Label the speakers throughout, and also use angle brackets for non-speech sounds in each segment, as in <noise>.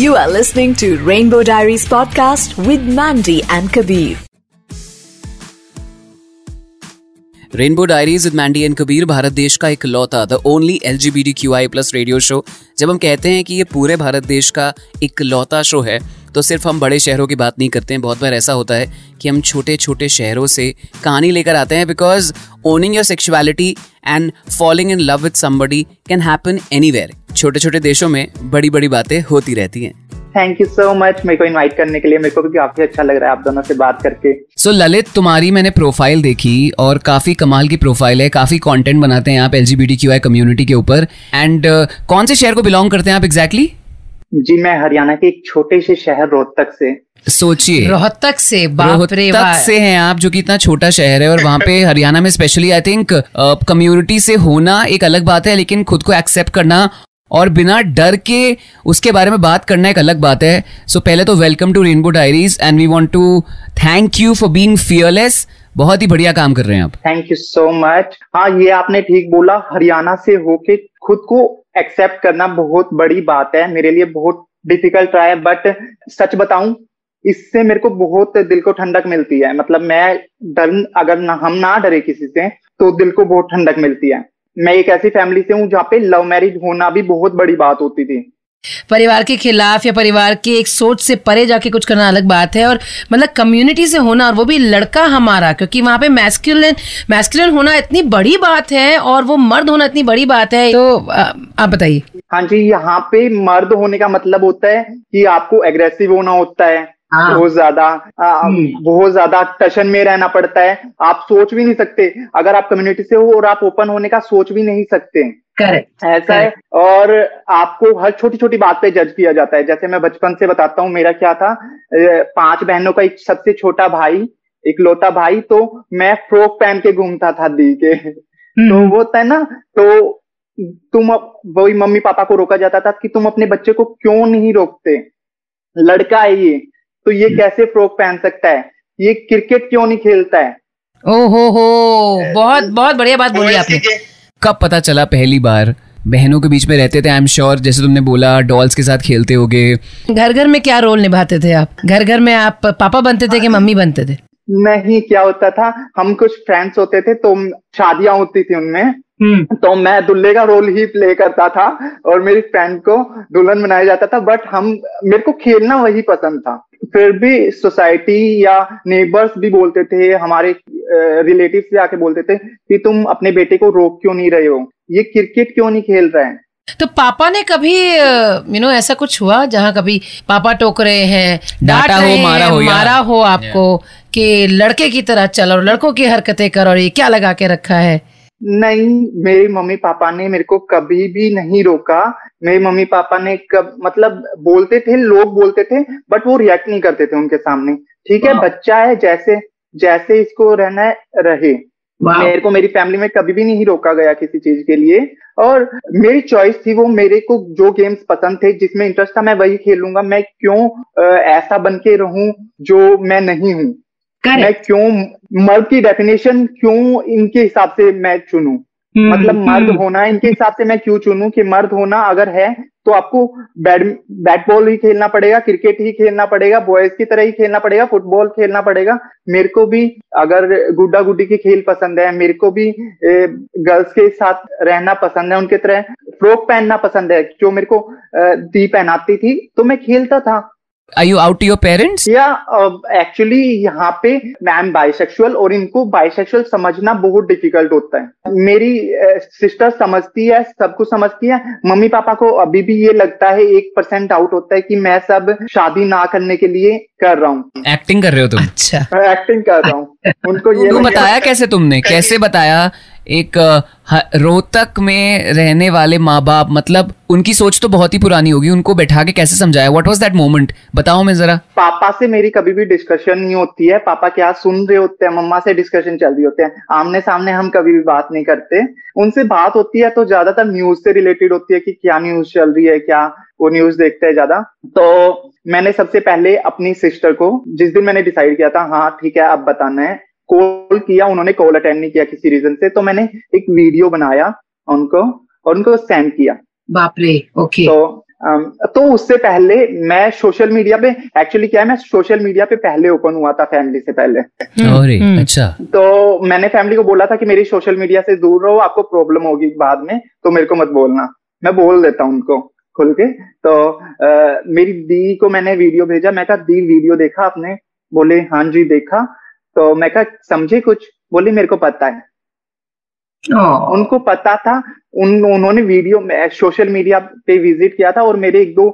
Speaker 1: You are listening to Rainbow Diaries podcast with Mandy and Kabir.
Speaker 2: Rainbow diaries with Mandy and Kabir Bharat देश का एक लौता the only L G B T Q I plus radio show जब हम कहते हैं कि ये पूरे भारत देश का एक लौता शो है तो सिर्फ़ हम बड़े शहरों की बात नहीं करते हैं। बहुत बार ऐसा होता है कि हम छोटे छोटे शहरों से कहानी लेकर आते हैं because owning your sexuality and following in love with somebody can happen any छोटे छोटे देशों में बड़ी बड़ी बातें होती रहती हैं।
Speaker 3: थैंक यू सो मच मेरे को इनवाइट करने के लिए मेरे को भी काफ़ी अच्छा लग रहा है आप दोनों से बात करके।
Speaker 2: सो so, ललित तुम्हारी मैंने प्रोफ़ाइल देखी और काफ़ी कमाल की प्रोफ़ाइल है। काफ़ी कंटेंट बनाते हैं आप एल कम्युनिटी के ऊपर। एंड uh, कौन से शहर को बिलोंग करते हैं आप एग्जैक्टली exactly?
Speaker 3: जी मैं हरियाणा के एक छोटे से शहर रोहतक से।
Speaker 2: सोचिए।
Speaker 4: रोहतक से
Speaker 2: रोहतक से हैं आप जो कि इतना छोटा शहर है और वहाँ पे हरियाणा में स्पेशली आई थिंक कम्युनिटी से होना एक अलग बात है लेकिन खुद को एक्सेप्ट करना और बिना डर के उसके बारे में बात करना एक अलग बात है। सो so, पहले तो welcome to rainbow diaries and we want to thank you for being fearless बहुत ही बढ़िया काम कर रहे हैं आप।
Speaker 3: थैंक यू सो मच हाँ ये आपने ठीक बोला हरियाणा से होके खुद को एक्सेप्ट करना बहुत बड़ी बात है। मेरे लिए बहुत डिफ़िकल्ट रहा है बट सच बताऊँ, इससे मेरे को बहुत दिल को ठंडक मिलती है। मतलब मैं डर, अगर ना, हम ना डरे किसी से तो दिल को बहुत ठंडक मिलती है। मैं एक ऐसी फैमिली से हूँ जहाँ पे लव मैरिज होना भी बहुत बड़ी बात होती थी।
Speaker 4: परिवार के खिलाफ या परिवार के एक सोच से परे जाके कुछ करना अलग बात है और मतलब कम्युनिटी से होना और वो भी लड़का हमारा क्योंकि वहाँ पे मैस्कुलिन मैस्कुलिन होना इतनी बड़ी बात है और वो मर्द होना इतनी बड़ी बात है। तो आप बताइए।
Speaker 3: हाँ जी यहाँ पे मर्द होने का मतलब होता है कि आपको एग्रेसिव होना होता है। हाँ। बहुत ज़्यादा हम्म। बहुत ज़्यादा टशन में रहना पड़ता है। आप सोच भी नहीं सकते। अगर आप कम्युनिटी से हो और आप ओपन होने का सोच भी नहीं सकते।
Speaker 4: करेक्ट
Speaker 3: ऐसा है? और आपको हर छोटी छोटी बात पे जज किया जाता है। जैसे मैं बचपन से बताता हूँ मेरा क्या था? पाँच बहनों का एक सबसे छोटा भाई एक लोता भाई तो मैं फ्रॉक पहन के घूमता था दी के। हम्म। तो वो होता है ना तो तुम वही मम्मी पापा को रोका जाता था कि तुम अपने बच्चे को क्यों नहीं रोकते? लड़का है ये तो ये कैसे फ्रॉक पहन सकता है? ये क्रिकेट क्यों नहीं खेलता है?
Speaker 4: ओहो हो बहुत बहुत बढ़िया बात बोली आपने।
Speaker 2: कब पता चला पहली बार? बहनों के बीच में रहते थे आई एम श्योर जैसे तुमने बोला डॉल्स के साथ खेलते होगे।
Speaker 4: घर घर में क्या रोल निभाते थे आप? घर घर में आप पापा बनते थे कि मम्मी बनते थे?
Speaker 3: नहीं क्या होता था हम कुछ फ्रेंड्स होते थे तो शादियाँ होती थी उनमें। हम्म। तो मैं दुल्हे का रोल ही प्ले करता था और मेरी फ्रेंड को दुल्हन बनाया जाता था बट हम मेरे को खेलना वही पसंद था। फिर भी सोसाइटी या नेबर्स भी बोलते थे हमारे रिलेटिव भी आके बोलते थे कि तुम अपने बेटे को रोक क्यों नहीं रहे हो? ये क्रिकेट क्यों नहीं खेल रहे हैं?
Speaker 4: तो पापा ने कभी यू नो ऐसा कुछ हुआ जहाँ कभी पापा टोक रहे हैं डांट रहे हो मारा हो मारा हो आपको कि लड़के की तरह चल और लड़कों की हरकतें कर और ये क्या लगा के रखा है?
Speaker 3: नहीं मेरे मम्मी पापा ने मेरे को कभी भी नहीं रोका। मेरे मम्मी पापा ने कब मतलब बोलते थे लोग बोलते थे बट वो रिएक्ट नहीं करते थे उनके सामने। ठीक है। बच्चा है जैसे जैसे इसको रहना है रहे मेरे को मेरी फैमिली में कभी भी नहीं रोका गया किसी चीज़ के लिए। और मेरी चॉइस थी वो मेरे को जो गेम्स पसंद थे जिसमें इंटरेस्ट था मैं वही खेलूँगा। मैं क्यों ऐसा बन के रहूँ जो मैं नहीं हूँ? मैं क्यों मर्द की डेफिनेशन क्यों इनके हिसाब से मैं चुनू? हम्म, मतलब मर्द हम्म। होना इनके हिसाब से मैं क्यों चुनू कि मर्द होना अगर है तो आपको बैड बैट बॉल ही खेलना पड़ेगा क्रिकेट ही खेलना पड़ेगा बॉयज़ की तरह ही खेलना पड़ेगा फुटबॉल खेलना पड़ेगा। मेरे को भी अगर गुड्डा गुड्डी के खेल पसंद है मेरे को भी गर्ल्स के साथ रहना पसंद है उनके तरह फ्रॉक पहनना पसंद है। जो मेरे को दी पहनाती थी तो मैं खेलता था।
Speaker 2: Are you out to your parents?
Speaker 3: Yeah, uh, actually यहाँ पे मैं एम बाइसेक्सुअल और इनको बाइसेक्सुअल समझना बहुत डिफ़िकल्ट होता है। मेरी सिस्टर uh, समझती है सब कुछ समझती है। मम्मी पापा को अभी भी ये लगता है एक परसेंट आउट होता है कि मैं सब शादी ना करने के लिए कर रहा हूँ।
Speaker 2: एक्टिंग कर रहे हो तुम?
Speaker 4: अच्छा।
Speaker 3: एक्टिंग कर रहा हूँ। उनको
Speaker 2: ये बताया कैसे तुमने? कैसे बताया? एक रोहतक में रहने वाले माँ बाप मतलब उनकी सोच तो बहुत ही पुरानी होगी, उनको बैठा के कैसे समझाया? व्हाट वाज दैट मोमेंट बताओ मैं जरा।
Speaker 3: पापा से मेरी कभी भी डिस्कशन नहीं होती है। पापा क्या सुन रहे होते हैं? मम्मा से डिस्कशन चल रही होते हैं। आमने सामने हम कभी भी बात नहीं करते। उनसे बात होती है तो ज़्यादातर न्यूज़ से रिलेटेड होती है कि क्या न्यूज़ चल रही है, क्या वो न्यूज़ देखते हैं ज़्यादा। तो मैंने सबसे पहले अपनी सिस्टर को, जिस दिन मैंने डिसाइड किया था हाँ ठीक है, अब बताना है। कॉल किया उन्होंने कॉल अटेंड नहीं किया किसी रीजन से तो मैंने एक वीडियो बनाया उनको और उनको सेंड किया।
Speaker 4: बाप रे ओके
Speaker 3: तो तो उससे पहले मैं सोशल मीडिया पे एक्चुअली क्या है मैं सोशल मीडिया पे पहले ओपन हुआ था फैमिली से पहले।
Speaker 2: अरे
Speaker 4: हम्म।
Speaker 2: अच्छा।
Speaker 3: तो मैंने फैमिली को बोला था कि मेरी सोशल मीडिया से दूर रहो आपको प्रॉब्लम होगी बाद में तो मेरे को मत बोलना। मैं बोल देता हूँ उनको खुल के। तो अ, मेरी दी को मैंने वीडियो भेजा मैं कहा दी वीडियो देखा आपने? बोले हाँ जी देखा। तो मैं कहा समझे कुछ? बोली मेरे को पता है। उनको पता था उन उन्होंने वीडियो में सोशल मीडिया पे विज़िट किया था और मेरे एक दो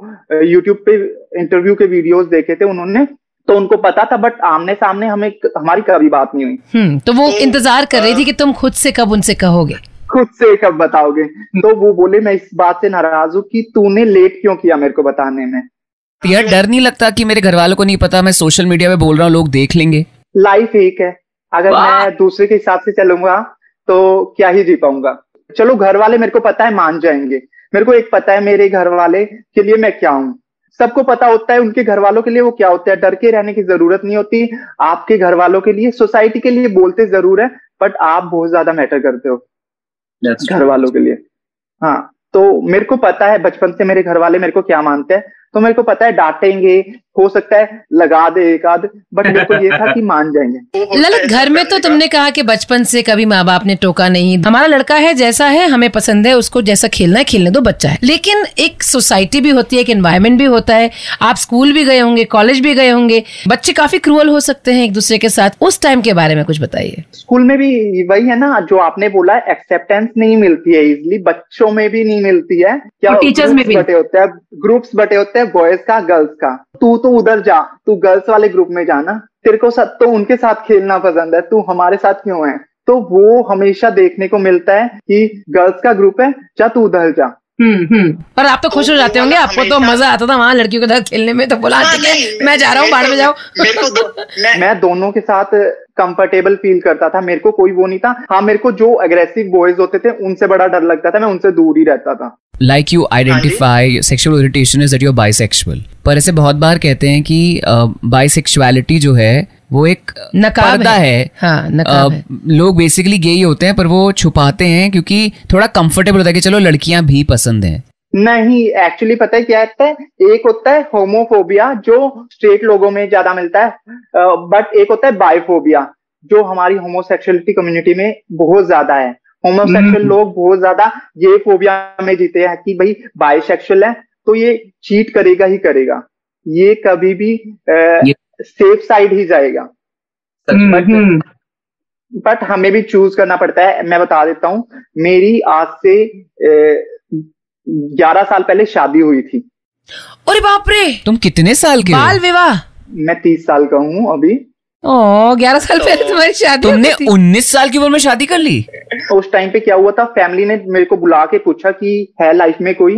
Speaker 3: यूट्यूब पे इंटरव्यू के वीडियोस देखे थे उन्होंने तो उनको पता था बट आमने सामने हमें हमारी कभी बात नहीं हुई।
Speaker 4: हम्म तो वो इंतज़ार कर रही थी कि तुम खुद से कब उनसे कहोगे?
Speaker 3: खुद से कब बताओगे? तो वो बोले मैं इस बात से नाराज़ हूँ कि तूने लेट क्यों किया मेरे को बताने में?
Speaker 2: यार डर नहीं लगता कि मेरे घर वालों को नहीं पता मैं सोशल मीडिया पे बोल रहा हूँ लोग देख लेंगे?
Speaker 3: लाइफ एक है। अगर मैं दूसरे के हिसाब से चलूँगा तो क्या ही जी पाऊँगा। चलो घर वाले मेरे को पता है मान जाएँगे। मेरे को एक पता है मेरे घर वाले के लिए मैं क्या हूँ। सबको पता होता है उनके घर वालों के लिए वो क्या होता है। डर के रहने की ज़रूरत नहीं होती। आपके घर वालों के लिए सोसाइटी के लिए बोलते ज़रूर है बट आप बहुत ज़्यादा मैटर करते हो। घर वालों के लिए। हाँ तो मेरे को पता है बचपन से मेरे घर वाले मेरे को क्या मानते हैं। तो मेरे को पता है डांटेंगे हो सकता है लगा दे एक आध बट मेरे को ये था कि मान जाएँगे। <laughs>
Speaker 4: ललित घर में तो तुमने कहा कि बचपन से कभी माँ बाप ने टोका नहीं। हमारा लड़का है जैसा है हमें पसंद है उसको जैसा खेलना है खेलने दो बच्चा है। लेकिन एक सोसाइटी भी होती है एक एनवायरमेंट भी होता है। आप स्कूल भी गए होंगे कॉलेज भी गए होंगे बच्चे काफ़ी क्रूअल हो सकते हैं एक दूसरे के साथ। उस टाइम के बारे में कुछ बताइए।
Speaker 3: स्कूल में भी वही है ना जो आपने बोला एक्सेप्टेंस नहीं मिलती है इजिली बच्चों में भी नहीं मिलती है। क्या
Speaker 5: teachers में भी।
Speaker 3: बटे होते हैं ग्रुप्स बटे होते हैं बॉयज़ का गर्ल्स का। तू तो उधर जा तू गर्ल्स वाले ग्रुप में जाना तेरे को साथ तो उनके साथ खेलना पसंद है तू हमारे साथ क्यों है? तो वो हमेशा देखने को मिलता है कि गर्ल्स का ग्रुप है जा तू उधर जा।
Speaker 5: हम्म हम्म।
Speaker 4: पर आप तो खुश हो जाते होंगे आपको तो मज़ा आता था वहाँ लड़कियों के साथ खेलने में तो बोला
Speaker 3: हाँ,
Speaker 4: ठीक है मैं जा रहा हूँ बाढ़ में जाओ।
Speaker 3: मैं, मैं दोनों के साथ कंफर्टेबल फील करता था मेरे को कोई वो नहीं था। हाँ मेरे को जो अग्रेसिव बॉयज़ होते थे उनसे बड़ा डर लगता था मैं उनसे दूर ही रहता था।
Speaker 2: Like you identify sexual orientation is that you are bisexual पर ऐसे बहुत बार कहते हैं कि बाइसेक्सुअलिटी जो है वो एक पर्दा
Speaker 4: है।
Speaker 2: है।
Speaker 4: हाँ, नकाब
Speaker 2: अ,
Speaker 4: है।
Speaker 2: लोग बेसिकली गे ही होते हैं पर वो छुपाते हैं क्योंकि थोड़ा कंफर्टेबल होता है कि चलो लड़कियाँ भी पसंद हैं।
Speaker 3: नहीं एक्चुअली पता है क्या होता है? एक होता है होमोफोबिया जो स्ट्रेट लोगों में ज़्यादा मिलता है। बट एक होता है बायोफोबिया जो हमारी होमोसेक्सुअलिटी कम्युनिटी में बहुत ज़्यादा है। होमोसेक्सुअल
Speaker 5: हम्म।
Speaker 3: लोग बहुत ज़्यादा ये फोबिया में जीते हैं कि भाई बाइसेक्सुअल है तो ये चीट करेगा ही करेगा। ये कभी भी सेफ़ साइड ही जाएगा। बट
Speaker 5: हम्म,
Speaker 3: बट हमें भी चूज़ करना पड़ता है। मैं बता देता हूँ मेरी आज से ग्यारह साल पहले शादी हुई थी।
Speaker 4: अरे बाप रे!
Speaker 2: तुम कितने साल के
Speaker 4: बाल विवाह?
Speaker 3: मैं तीस साल का हूँ अभी।
Speaker 4: ग्यारह साल पहले तुम्हारी शादी
Speaker 2: तुमने उन्नीस साल की उम्र में शादी कर ली?
Speaker 3: उस टाइम पे क्या हुआ था? फैमिली ने मेरे को बुला के पूछा कि है लाइफ में कोई?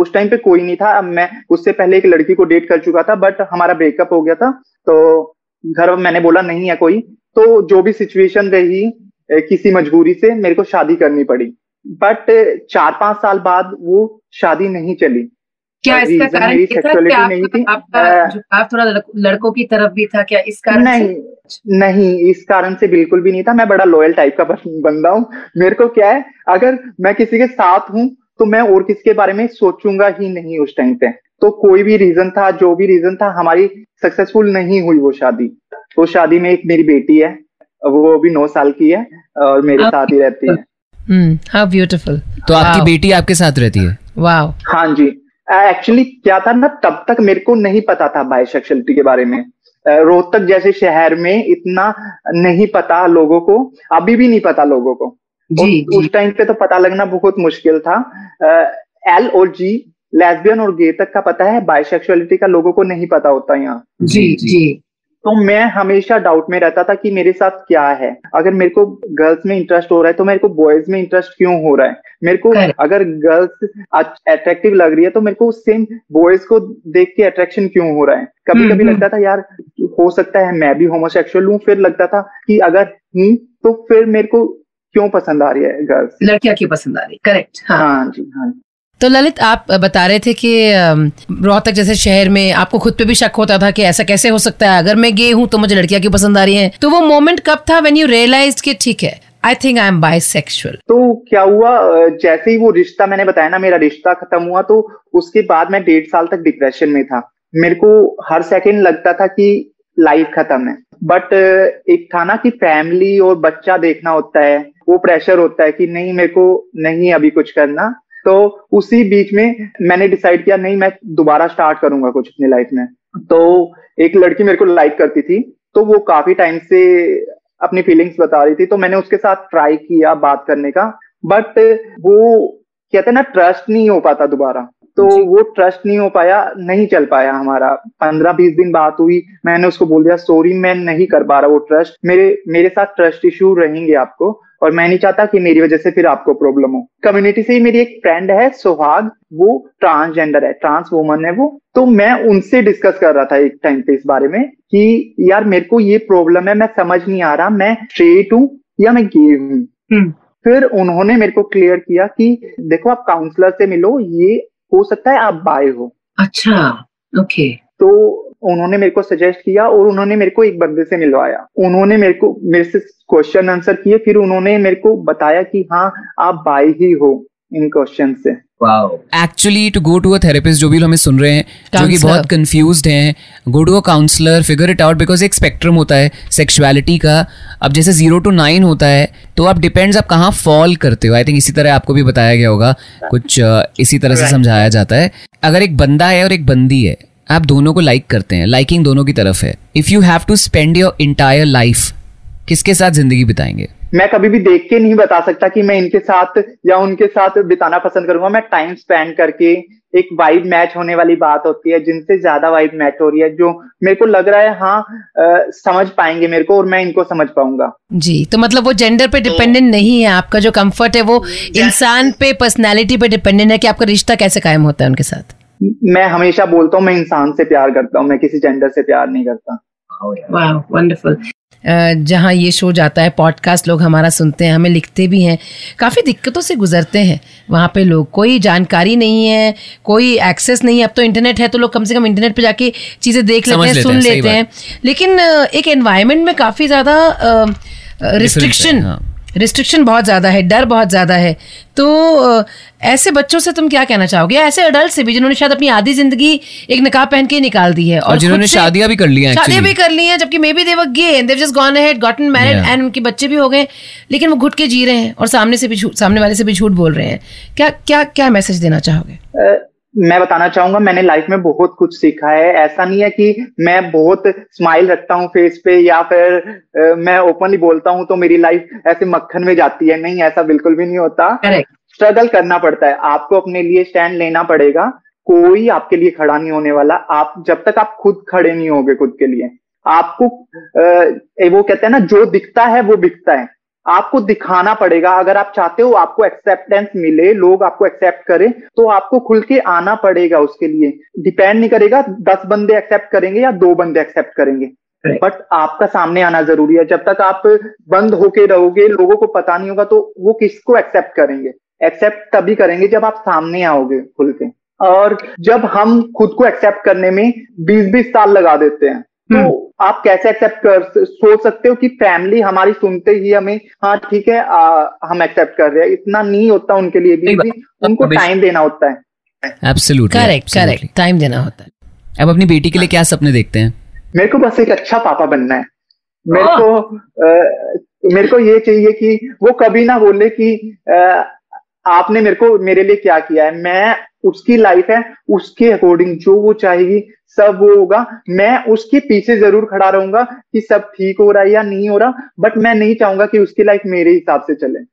Speaker 3: उस टाइम पे कोई नहीं था। मैं उससे पहले एक लड़की को डेट कर चुका था बट हमारा ब्रेकअप हो गया था। तो घर मैंने बोला नहीं है कोई। तो जो भी सिचुएशन रही किसी मजबूरी से मेरे को शादी करनी पड़ी। बट चार पाँच साल बाद वो शादी नहीं चली।
Speaker 5: क्या इसका कारण ये था कि
Speaker 3: नहीं।
Speaker 5: आपका आपका झुकाव थोड़ा लड़कों की तरफ़ भी था क्या इस कारण से?
Speaker 3: नहीं नहीं इस कारण से बिल्कुल भी नहीं था। मैं बड़ा लॉयल टाइप का बंदा हूँ। मेरे को क्या है अगर मैं किसी के साथ हूँ तो मैं और किसी के बारे में सोचूँगा ही नहीं उस टाइम पे। तो कोई भी रीजन था जो भी रीजन था हमारी सक्सेसफुल नहीं हुई वो शादी। वो शादी में एक मेरी बेटी है वो भी नौ साल की है और मेरे साथ ही रहती है।
Speaker 4: हम्म हाउ ब्यूटीफुल
Speaker 2: तो आपकी बेटी आपके साथ रहती है?
Speaker 4: वाओ
Speaker 3: हाँ जी। एक्चुअली क्या था ना तब तक मेरे को नहीं पता था बाइसेक्सुअलिटी के बारे में। रोहतक जैसे शहर में इतना नहीं पता लोगों को अभी भी नहीं पता लोगों को।
Speaker 5: जी
Speaker 3: उस-
Speaker 5: जी।
Speaker 3: उस टाइम पे तो पता लगना बहुत मुश्किल था। एल और जी लेस्बियन और गे तक का पता है बायोसेक्सुअलिटी का लोगों को नहीं पता होता यहाँ।
Speaker 5: जी जी।
Speaker 3: तो मैं हमेशा डाउट में रहता था कि मेरे साथ क्या है। अगर मेरे को गर्ल्स में इंटरेस्ट हो रहा है तो मेरे को बॉयज़ में इंटरेस्ट क्यों हो रहा है? मेरे को अगर गर्ल्स अट्रैक्टिव लग रही है तो मेरे को सेम बॉयज़ को देख के अट्रैक्शन क्यों हो रहा है? कभी
Speaker 5: हम्म,
Speaker 3: कभी
Speaker 5: हम्म।
Speaker 3: लगता था यार हो सकता है मैं भी होमोसेक्सुअल हूँ। फिर लगता था कि अगर हूँ तो फिर मेरे को क्यों पसंद आ रही है गर्ल्स
Speaker 5: लड़कियाँ क्यों पसंद आ रही? है करेक्ट हाँ।
Speaker 3: हाँ जी हाँ जी।
Speaker 4: तो ललित, आप बता रहे थे कि रोहतक जैसे शहर में आपको खुद पे भी शक होता था कि ऐसा कैसे हो सकता है। अगर मैं गे हूँ तो मुझे लड़कियाँ क्यों पसंद आ रही हैं? तो वो मोमेंट कब था व्हेन यू रियलाइज़ कि ठीक है I think I am bisexual
Speaker 3: तो क्या हुआ? जैसे ही वो रिश्ता मैंने बताया ना, मेरा रिश्ता खत्म हुआ तो उसके बाद मैं डेढ़ साल तक डिप्रेशन में था। मेरे को हर सेकेंड लगता था कि लाइफ खत्म है। बट एक था ना कि फैमिली और बच्चा देखना होता है, वो प्रेशर होता है कि नहीं, मेरे को नहीं अभी कुछ करना। तो उसी बीच में मैंने डिसाइड किया नहीं मैं दोबारा स्टार्ट करूँगा कुछ अपनी लाइफ में। तो एक लड़की मेरे को लाइक करती थी तो वो काफ़ी टाइम से अपनी फीलिंग्स बता रही थी तो मैंने उसके साथ ट्राई किया बात करने का बट वो कहते हैं ना ट्रस्ट नहीं हो पाता दोबारा। तो वो ट्रस्ट नहीं हो पाया नहीं चल पाया हमारा। पंद्रह बीस दिन बात हुई मैंने उसको बोल दिया सॉरी मैं नहीं कर पा रहा वो ट्रस्ट मेरे मेरे साथ ट्रस्ट इशू रहेंगे आपको और मैं नहीं चाहता कि मेरी वजह से फिर आपको प्रॉब्लम हो। कम्युनिटी से ही मेरी एक फ्रेंड है सुहाग वो ट्रांसजेंडर है ट्रांस वुमन है वो। तो मैं उनसे डिस्कस कर रहा था एक टाइम पे इस बारे में कि यार मेरे को ये प्रॉब्लम है मैं समझ नहीं आ रहा मैं स्ट्रेट हूँ या मैं गे हूँ।
Speaker 5: हम्म,
Speaker 3: फिर उन्होंने मेरे को क्लियर किया कि देखो आप काउंसलर से मिलो ये हो सकता है आप बाय हो।
Speaker 5: अच्छा ओके
Speaker 3: तो उन्होंने मेरे को सजेस्ट किया और उन्होंने मेरे को एक बंदे से मिलवाया। उन्होंने मेरे को मेरे से क्वेश्चन आंसर किए फिर उन्होंने मेरे को बताया कि हाँ आप बाई ही हो इन क्वेश्चन से।
Speaker 2: Actually to go to a therapist जो भी हमें सुन रहे हैं जो कि बहुत कंफ्यूज्ड हैं go to a counsellor figure it out because एक स्पेक्ट्रम होता है सेक्सुअलिटी का। अब जैसे ज़ीरो टू नाइन होता है तो आप डिपेंड्स आप कहाँ फॉल करते हो। आई थिंक इसी तरह आपको भी बताया गया होगा कुछ इसी तरह से समझाया जाता है। अगर एक बंदा है और एक बंदी है आप दोनों को लाइक करते हैं। लाइकिंग दोनों की तरफ़ है। If you have to spend your entire life किसके साथ ज़िंदगी बिताएँगे?
Speaker 3: मैं कभी भी देख के नहीं बता सकता कि मैं इनके साथ या उनके साथ बिताना पसंद करूँगा। मैं टाइम स्पेंड करके एक वाइब मैच होने वाली बात होती है जिनसे ज़्यादा वाइब मैच हो रही है जो मेरे को लग रहा है हाँ अ, समझ पाएँगे मेरे को और मैं इनको समझ पाऊँगा।
Speaker 4: जी तो मतलब वो जेंडर पे डिपेंडेंट नहीं है। आपका जो कंफर्ट है वो इंसान पे पर्सनालिटी पे डिपेंडेंट है कि आपका रिश्ता कैसे कायम होता है उनके साथ?
Speaker 3: मैं हमेशा बोलता हूँ मैं इंसान से प्यार करता हूँ मैं किसी जेंडर से प्यार नहीं करता।
Speaker 5: वाओ वंडरफुल
Speaker 4: जहाँ ये शो जाता है पॉडकास्ट लोग हमारा सुनते हैं हमें लिखते भी हैं काफ़ी दिक्कतों से गुजरते हैं। वहाँ पे लोग कोई जानकारी नहीं है कोई एक्सेस नहीं है अब तो इंटरनेट है तो लोग कम से कम इंटरनेट पे जाके चीज़ें देख लेते हैं सुन लेते हैं। लेकिन एक एनवायरनमेंट में काफ़ी ज़्यादा रिस्ट्रिक्शन। रिस्ट्रिक्शन बहुत ज़्यादा है डर बहुत ज़्यादा है। तो ऐसे बच्चों से तुम क्या कहना चाहोगे? ऐसे अडल्ट से भी जिन्होंने शायद अपनी आधी ज़िंदगी एक निकाह पहन के निकाल दी है
Speaker 2: और
Speaker 4: और जिन्होंने
Speaker 2: शादियाँ भी कर ली हैं
Speaker 4: शादियाँ भी कर ली हैं जबकि maybe they were gay and just gone ahead gotten married and उनके बच्चे भी हो गए लेकिन वो घुट के जी रहे हैं और सामने से भी झूठ सामने वाले से भी झूठ बोल रहे हैं। क्या क्या क्या मैसेज देना चाहोगे?
Speaker 3: मैं बताना चाहूँगा मैंने लाइफ में बहुत कुछ सीखा है। ऐसा नहीं है कि मैं बहुत स्माइल रखता हूँ फेस पे या फिर मैं ओपनली बोलता हूँ तो मेरी लाइफ ऐसे मक्खन में जाती है। नहीं ऐसा बिल्कुल भी नहीं होता। स्ट्रगल करना पड़ता है। आपको अपने लिए स्टैंड लेना पड़ेगा। कोई आपके लिए खड़ा नहीं होने वाला। आप जब तक आप खुद खड़े नहीं होगे खुद के लिए आपको वो कहते हैं ना जो दिखता है वो बिकता है। आपको दिखाना पड़ेगा। अगर आप चाहते हो आपको एक्सेप्टेंस मिले लोग आपको एक्सेप्ट करें तो आपको खुल के आना पड़ेगा उसके लिए। डिपेंड नहीं करेगा दस बंदे एक्सेप्ट करेंगे या दो बंदे एक्सेप्ट करेंगे। बट आपका सामने आना ज़रूरी है। जब तक आप बंद होके रहोगे लोगों को पता नहीं होगा तो वो किसको एक्सेप्ट करेंगे? एक्सेप्ट तभी करेंगे जब आप सामने आओगे खुल के। और जब हम खुद को एक्सेप्ट करने में बीस बीस साल लगा देते हैं तो आप कैसे एक्सेप्ट कर सोच सकते हो कि फैमिली हमारी सुनते ही हमें हाँ ठीक है आ, हम एक्सेप्ट कर रहे हैं। इतना नहीं होता उनके लिए भी, भी उनको टाइम देना होता है।
Speaker 2: एब्सोल्युटली
Speaker 4: करेक्ट करेक्ट टाइम देना होता है।
Speaker 2: अब अपनी बेटी के लिए क्या सपने देखते हैं?
Speaker 3: मेरे को बस एक अच्छा पापा बनना है। मेरे को अ, मेरे को ये चाहिए कि वो कभी ना बोले कि अ, आपने मेरे को मेरे लिए क्या किया है? मैं उसकी लाइफ है उसके अकॉर्डिंग जो वो चाहेगी सब वो होगा। मैं उसके पीछे ज़रूर खड़ा रहूँगा कि सब ठीक हो रहा है या नहीं हो रहा बट मैं नहीं चाहूँगा कि उसकी लाइफ मेरे हिसाब से चले।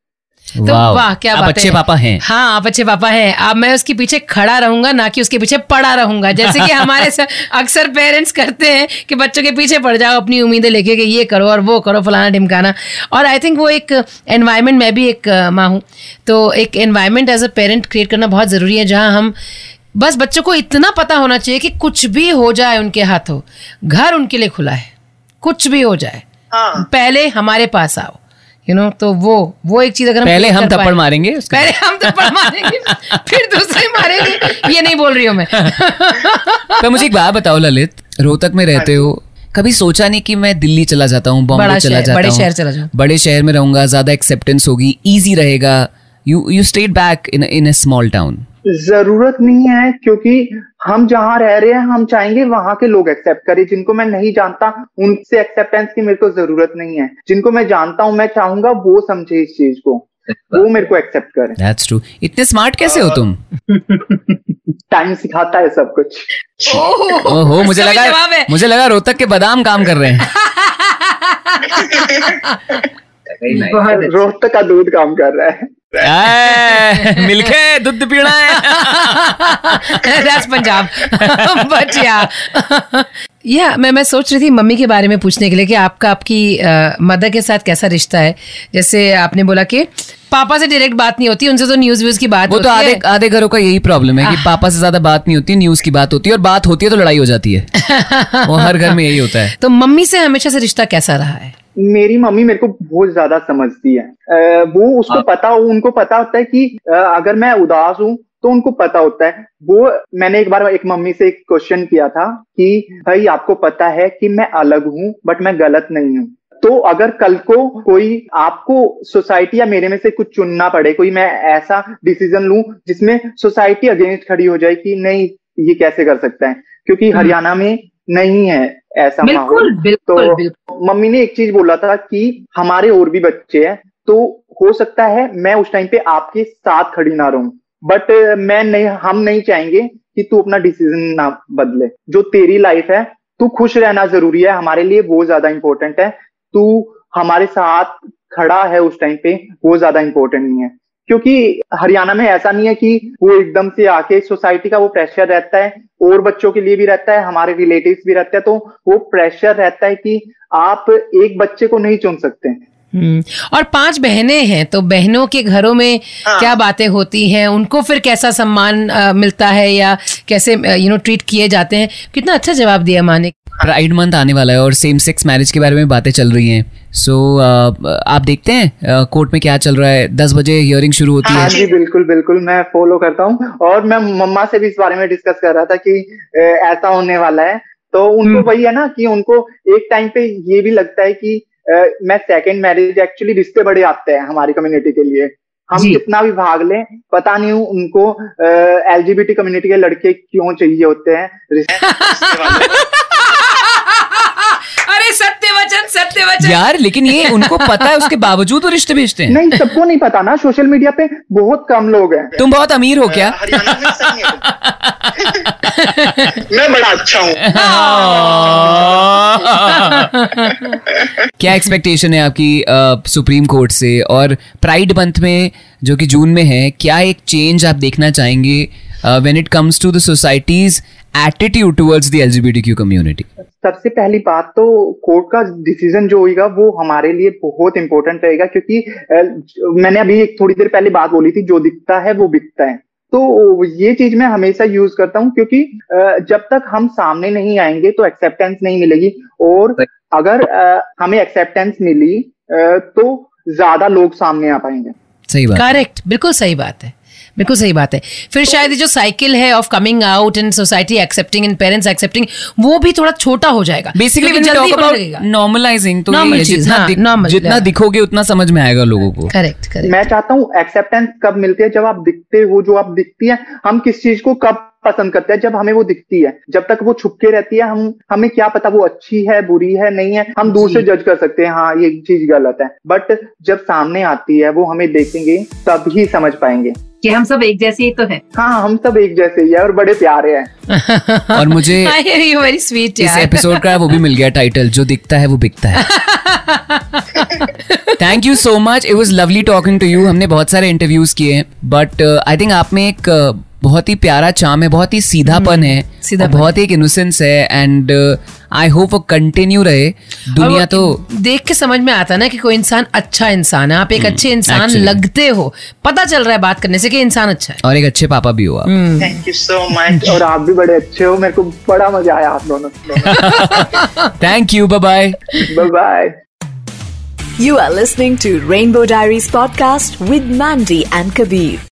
Speaker 4: तो वाह क्या
Speaker 2: आप अच्छे
Speaker 4: है।
Speaker 2: पापा हैं।
Speaker 4: हाँ आप अच्छे पापा हैं। अब मैं उसके पीछे खड़ा रहूँगा ना कि उसके पीछे पड़ा रहूँगा। जैसे कि हमारे <laughs> अक्सर पेरेंट्स करते हैं कि बच्चों के पीछे पड़ जाओ अपनी उम्मीदें लेके कि ये करो और वो करो फलाना ढिमकाना। और आई थिंक वो एक एनवायरनमेंट मैं भी एक माँ हूँ। तो एक environment as a parent create करना बहुत ज़रूरी है जहाँ हम बस बच्चों को इतना पता होना चाहिए कि कुछ भी हो जाए उनके हाथों घर उनके लिए खुला है। कुछ भी हो जाए। हाँ। पहले हमारे पास आओ। यू you नो know, तो वो वो एक चीज़ अगर हम
Speaker 2: पहले हम थप्पड़ मारेंगे
Speaker 4: पहले हम थप्पड़ मारेंगे फिर दूसरे मारेंगे। ये नहीं बोल रही हूँ मैं। <laughs>
Speaker 2: तो मुझे एक बात बताओ ललित। रोहतक में रहते हो। कभी सोचा नहीं कि मैं दिल्ली चला जाता हूँ बॉम्बे चला जाता
Speaker 4: बड़े शहर चला जाऊँ।
Speaker 2: बड़े शहर में रहूँगा ज़्यादा एक्सेप्टेंस होगी इजी रहेगा। You you stayed back in in a small town
Speaker 3: ज़रूरत नहीं है क्योंकि हम जहाँ रह रहे हैं हम चाहेंगे वहाँ के लोग एक्सेप्ट करें। जिनको मैं नहीं जानता उनसे एक्सेप्टेंस की मेरे को ज़रूरत नहीं है। जिनको मैं जानता हूँ मैं चाहूँगा वो समझे इस चीज़ को। वो मेरे को एक्सेप्ट करे।
Speaker 2: दैट्स ट्रू इतने स्मार्ट कैसे हो तुम? <laughs>
Speaker 3: टाइम सिखाता है सब कुछ।
Speaker 2: ओहो! मुझे लगा मुझे लगा रोहतक के बादाम काम कर रहे हैं। <laughs>
Speaker 3: रोहतक का दूध काम कर रहा है। <laughs>
Speaker 2: मिलके दूध पीना है। <laughs>
Speaker 4: दैट्स पंजाब। <laughs> बट या या मैं मैं सोच रही थी मम्मी के बारे में पूछने के लिए कि आपका आपकी मदर के साथ कैसा रिश्ता है? जैसे आपने बोला कि पापा से डायरेक्ट बात नहीं होती उनसे तो न्यूज़ व्यूज़ की बात
Speaker 2: वो तो आधे आधे घरों का यही प्रॉब्लम है कि पापा से ज़्यादा बात नहीं होती न्यूज़ की बात होती है और बात होती है तो लड़ाई हो जाती है। वो हर घर में यही होता है। <laughs>
Speaker 4: तो मम्मी से हमेशा से रिश्ता कैसा रहा है?
Speaker 3: मेरी मम्मी मेरे को बहुत ज़्यादा समझती है। वो उसको पता हो उनको पता होता है कि अगर मैं उदास हूँ तो उनको पता होता है। वो मैंने एक बार एक मम्मी से एक क्वेश्चन किया था कि भाई आपको पता है कि मैं अलग हूँ बट मैं गलत नहीं हूँ। तो अगर कल को कोई आपको सोसाइटी या मेरे में से कुछ चुनना पड़े कोई मैं ऐसा डिसीज़न लूँ जिसमें सोसाइटी अगेंस्ट खड़ी हो जाए कि नहीं ये कैसे कर सकता है? क्योंकि हरियाणा में नहीं है ऐसा
Speaker 5: बिल्कुल
Speaker 3: माहौल।
Speaker 5: बिल्कुल
Speaker 3: तो
Speaker 5: बिल्कुल।
Speaker 3: मम्मी ने एक चीज़ बोला था कि हमारे और भी बच्चे हैं तो हो सकता है मैं उस टाइम पे आपके साथ खड़ी ना रहूँ। बट मैं नहीं, हम नहीं चाहेंगे कि तू अपना डिसीज़न ना बदले। जो तेरी लाइफ है, तू खुश रहना ज़रूरी है। हमारे लिए वो ज़्यादा इंपॉर्टेंट है। तू हमारे साथ खड़ा है उस टाइम पे, वो ज़्यादा इंपॉर्टेंट नहीं है। क्योंकि हरियाणा में ऐसा नहीं है कि वो एकदम से आके सोसाइटी का वो प्रेशर रहता है, और बच्चों के लिए भी रहता है, हमारे रिलेटिव्स भी रहते हैं। तो वो प्रेशर रहता है कि आप एक बच्चे को नहीं चुन सकते।
Speaker 4: और पाँच बहनें हैं तो बहनों के घरों में हाँ। क्या बातें होती हैं? उनको फिर कैसा सम्मान मिलता है या कैसे यू नो ट्रीट किए जाते हैं? कितना अच्छा जवाब दिया माँ ने।
Speaker 2: प्राइड मंथ आने वाला है और सेम सेक्स मैरिज के बारे में बातें चल रही हैं। सो so, आप देखते हैं कोर्ट में क्या चल रहा है? दस बजे हियरिंग शुरू होती
Speaker 3: हाँ।
Speaker 2: है
Speaker 3: जी बिल्कुल बिल्कुल मैं फॉलो करता हूँ। और मैं मम्मा से भी इस बारे में डिस्कस कर रहा था कि ऐसा होने वाला है। तो उनको वही है ना कि उनको एक टाइम पे ये भी लगता है कि मैं सेकंड मैरिज एक्चुअली रिश्ते बड़े आते हैं हमारी कम्युनिटी के लिए हम। कितना भी भाग लें पता नहीं उनको एलजीबीटी कम्युनिटी के लड़के क्यों चाहिए होते हैं <laughs>
Speaker 4: अरे सत्य वचन सत्य वचन
Speaker 2: यार लेकिन ये उनको पता है उसके बावजूद वो रिश्ते भेजते हैं।
Speaker 3: नहीं सबको नहीं पता ना सोशल मीडिया पे बहुत कम लोग हैं।
Speaker 2: तुम बहुत अमीर हो क्या।
Speaker 3: मैं बड़ा अच्छा हूँ।
Speaker 2: क्या एक्सपेक्टेशन है आपकी सुप्रीम कोर्ट से? और प्राइड मंथ में जो कि जून में है क्या एक चेंज आप देखना चाहेंगे when it comes to the society's attitude towards the LGBTQ community
Speaker 3: सबसे पहली बात तो कोर्ट का डिसीज़न जो होगा वो हमारे लिए बहुत इंपॉर्टेंट रहेगा क्योंकि मैंने अभी एक थोड़ी देर पहले बात बोली थी जो दिखता है वो बिकता है। तो ये चीज़ मैं हमेशा यूज़ करता हूँ क्योंकि जब तक हम सामने नहीं आएँगे तो एक्सेप्टेंस नहीं मिलेगी और अगर हमें एक्सेप्टेंस मिली तो ज़्यादा लोग सामने आ पाएँगे।
Speaker 2: सही बात।
Speaker 4: करेक्ट बिल्कुल सही बात है। बिल्कुल सही बात है। फिर शायद जो साइकिल है of coming out in society accepting in parents accepting वो भी थोड़ा छोटा हो जाएगा
Speaker 2: बेसिकली नॉर्मलाइजिंग तो है, जितना
Speaker 4: हाँ,
Speaker 2: जितना दिखोगे उतना समझ में आएगा लोगों को।
Speaker 4: करेक्ट करेक्ट
Speaker 3: मैं चाहता हूँ एक्सेप्टेंस कब मिलती है? जब आप दिखते हो जो आप दिखती है हम किस चीज़ को कब पसंद करते हैं? जब हमें वो दिखती है जब तक वो छुपके रहती है हम हमें क्या पता वो अच्छी है बुरी है नहीं है हम दूर से जज कर सकते हैं हाँ ये चीज़ गलत है। बट जब सामने आती है वो हमें देखेंगे तभी समझ पाएँगे।
Speaker 5: कि हम सब एक जैसे ही तो है।
Speaker 3: हाँ हम सब एक जैसे ही है और बड़े प्यारे हैं। <laughs>
Speaker 2: और मुझे
Speaker 4: यू वेरी स्वीट
Speaker 2: इस एपिसोड का वो भी मिल गया टाइटल जो दिखता है वो बिकता है। Thank you so much it was lovely talking to you हमने बहुत सारे इंटरव्यूज़ किए हैं बट आई थिंक आप में एक uh, बहुत ही प्यारा चाम है बहुत ही सीधापन है
Speaker 4: सीधापन
Speaker 2: और बहुत ही एक इनोसेंस है एंड आई होप वो कंटिन्यू रहे। दुनिया तो
Speaker 4: देख के समझ में आता ना कि कोई इंसान अच्छा इंसान है। आप एक अच्छे इंसान लगते हो। पता चल रहा है बात करने से कि इंसान अच्छा है।
Speaker 2: और एक अच्छे पापा भी हो आप।
Speaker 3: थैंक यू सो मच और आप भी बड़े अच्छे हो। मेरे को बड़ा मज़ा आया आप दोनों
Speaker 2: thank you bye
Speaker 3: bye bye
Speaker 1: You are listening to Rainbow Diaries podcast with Mandy and Kabir.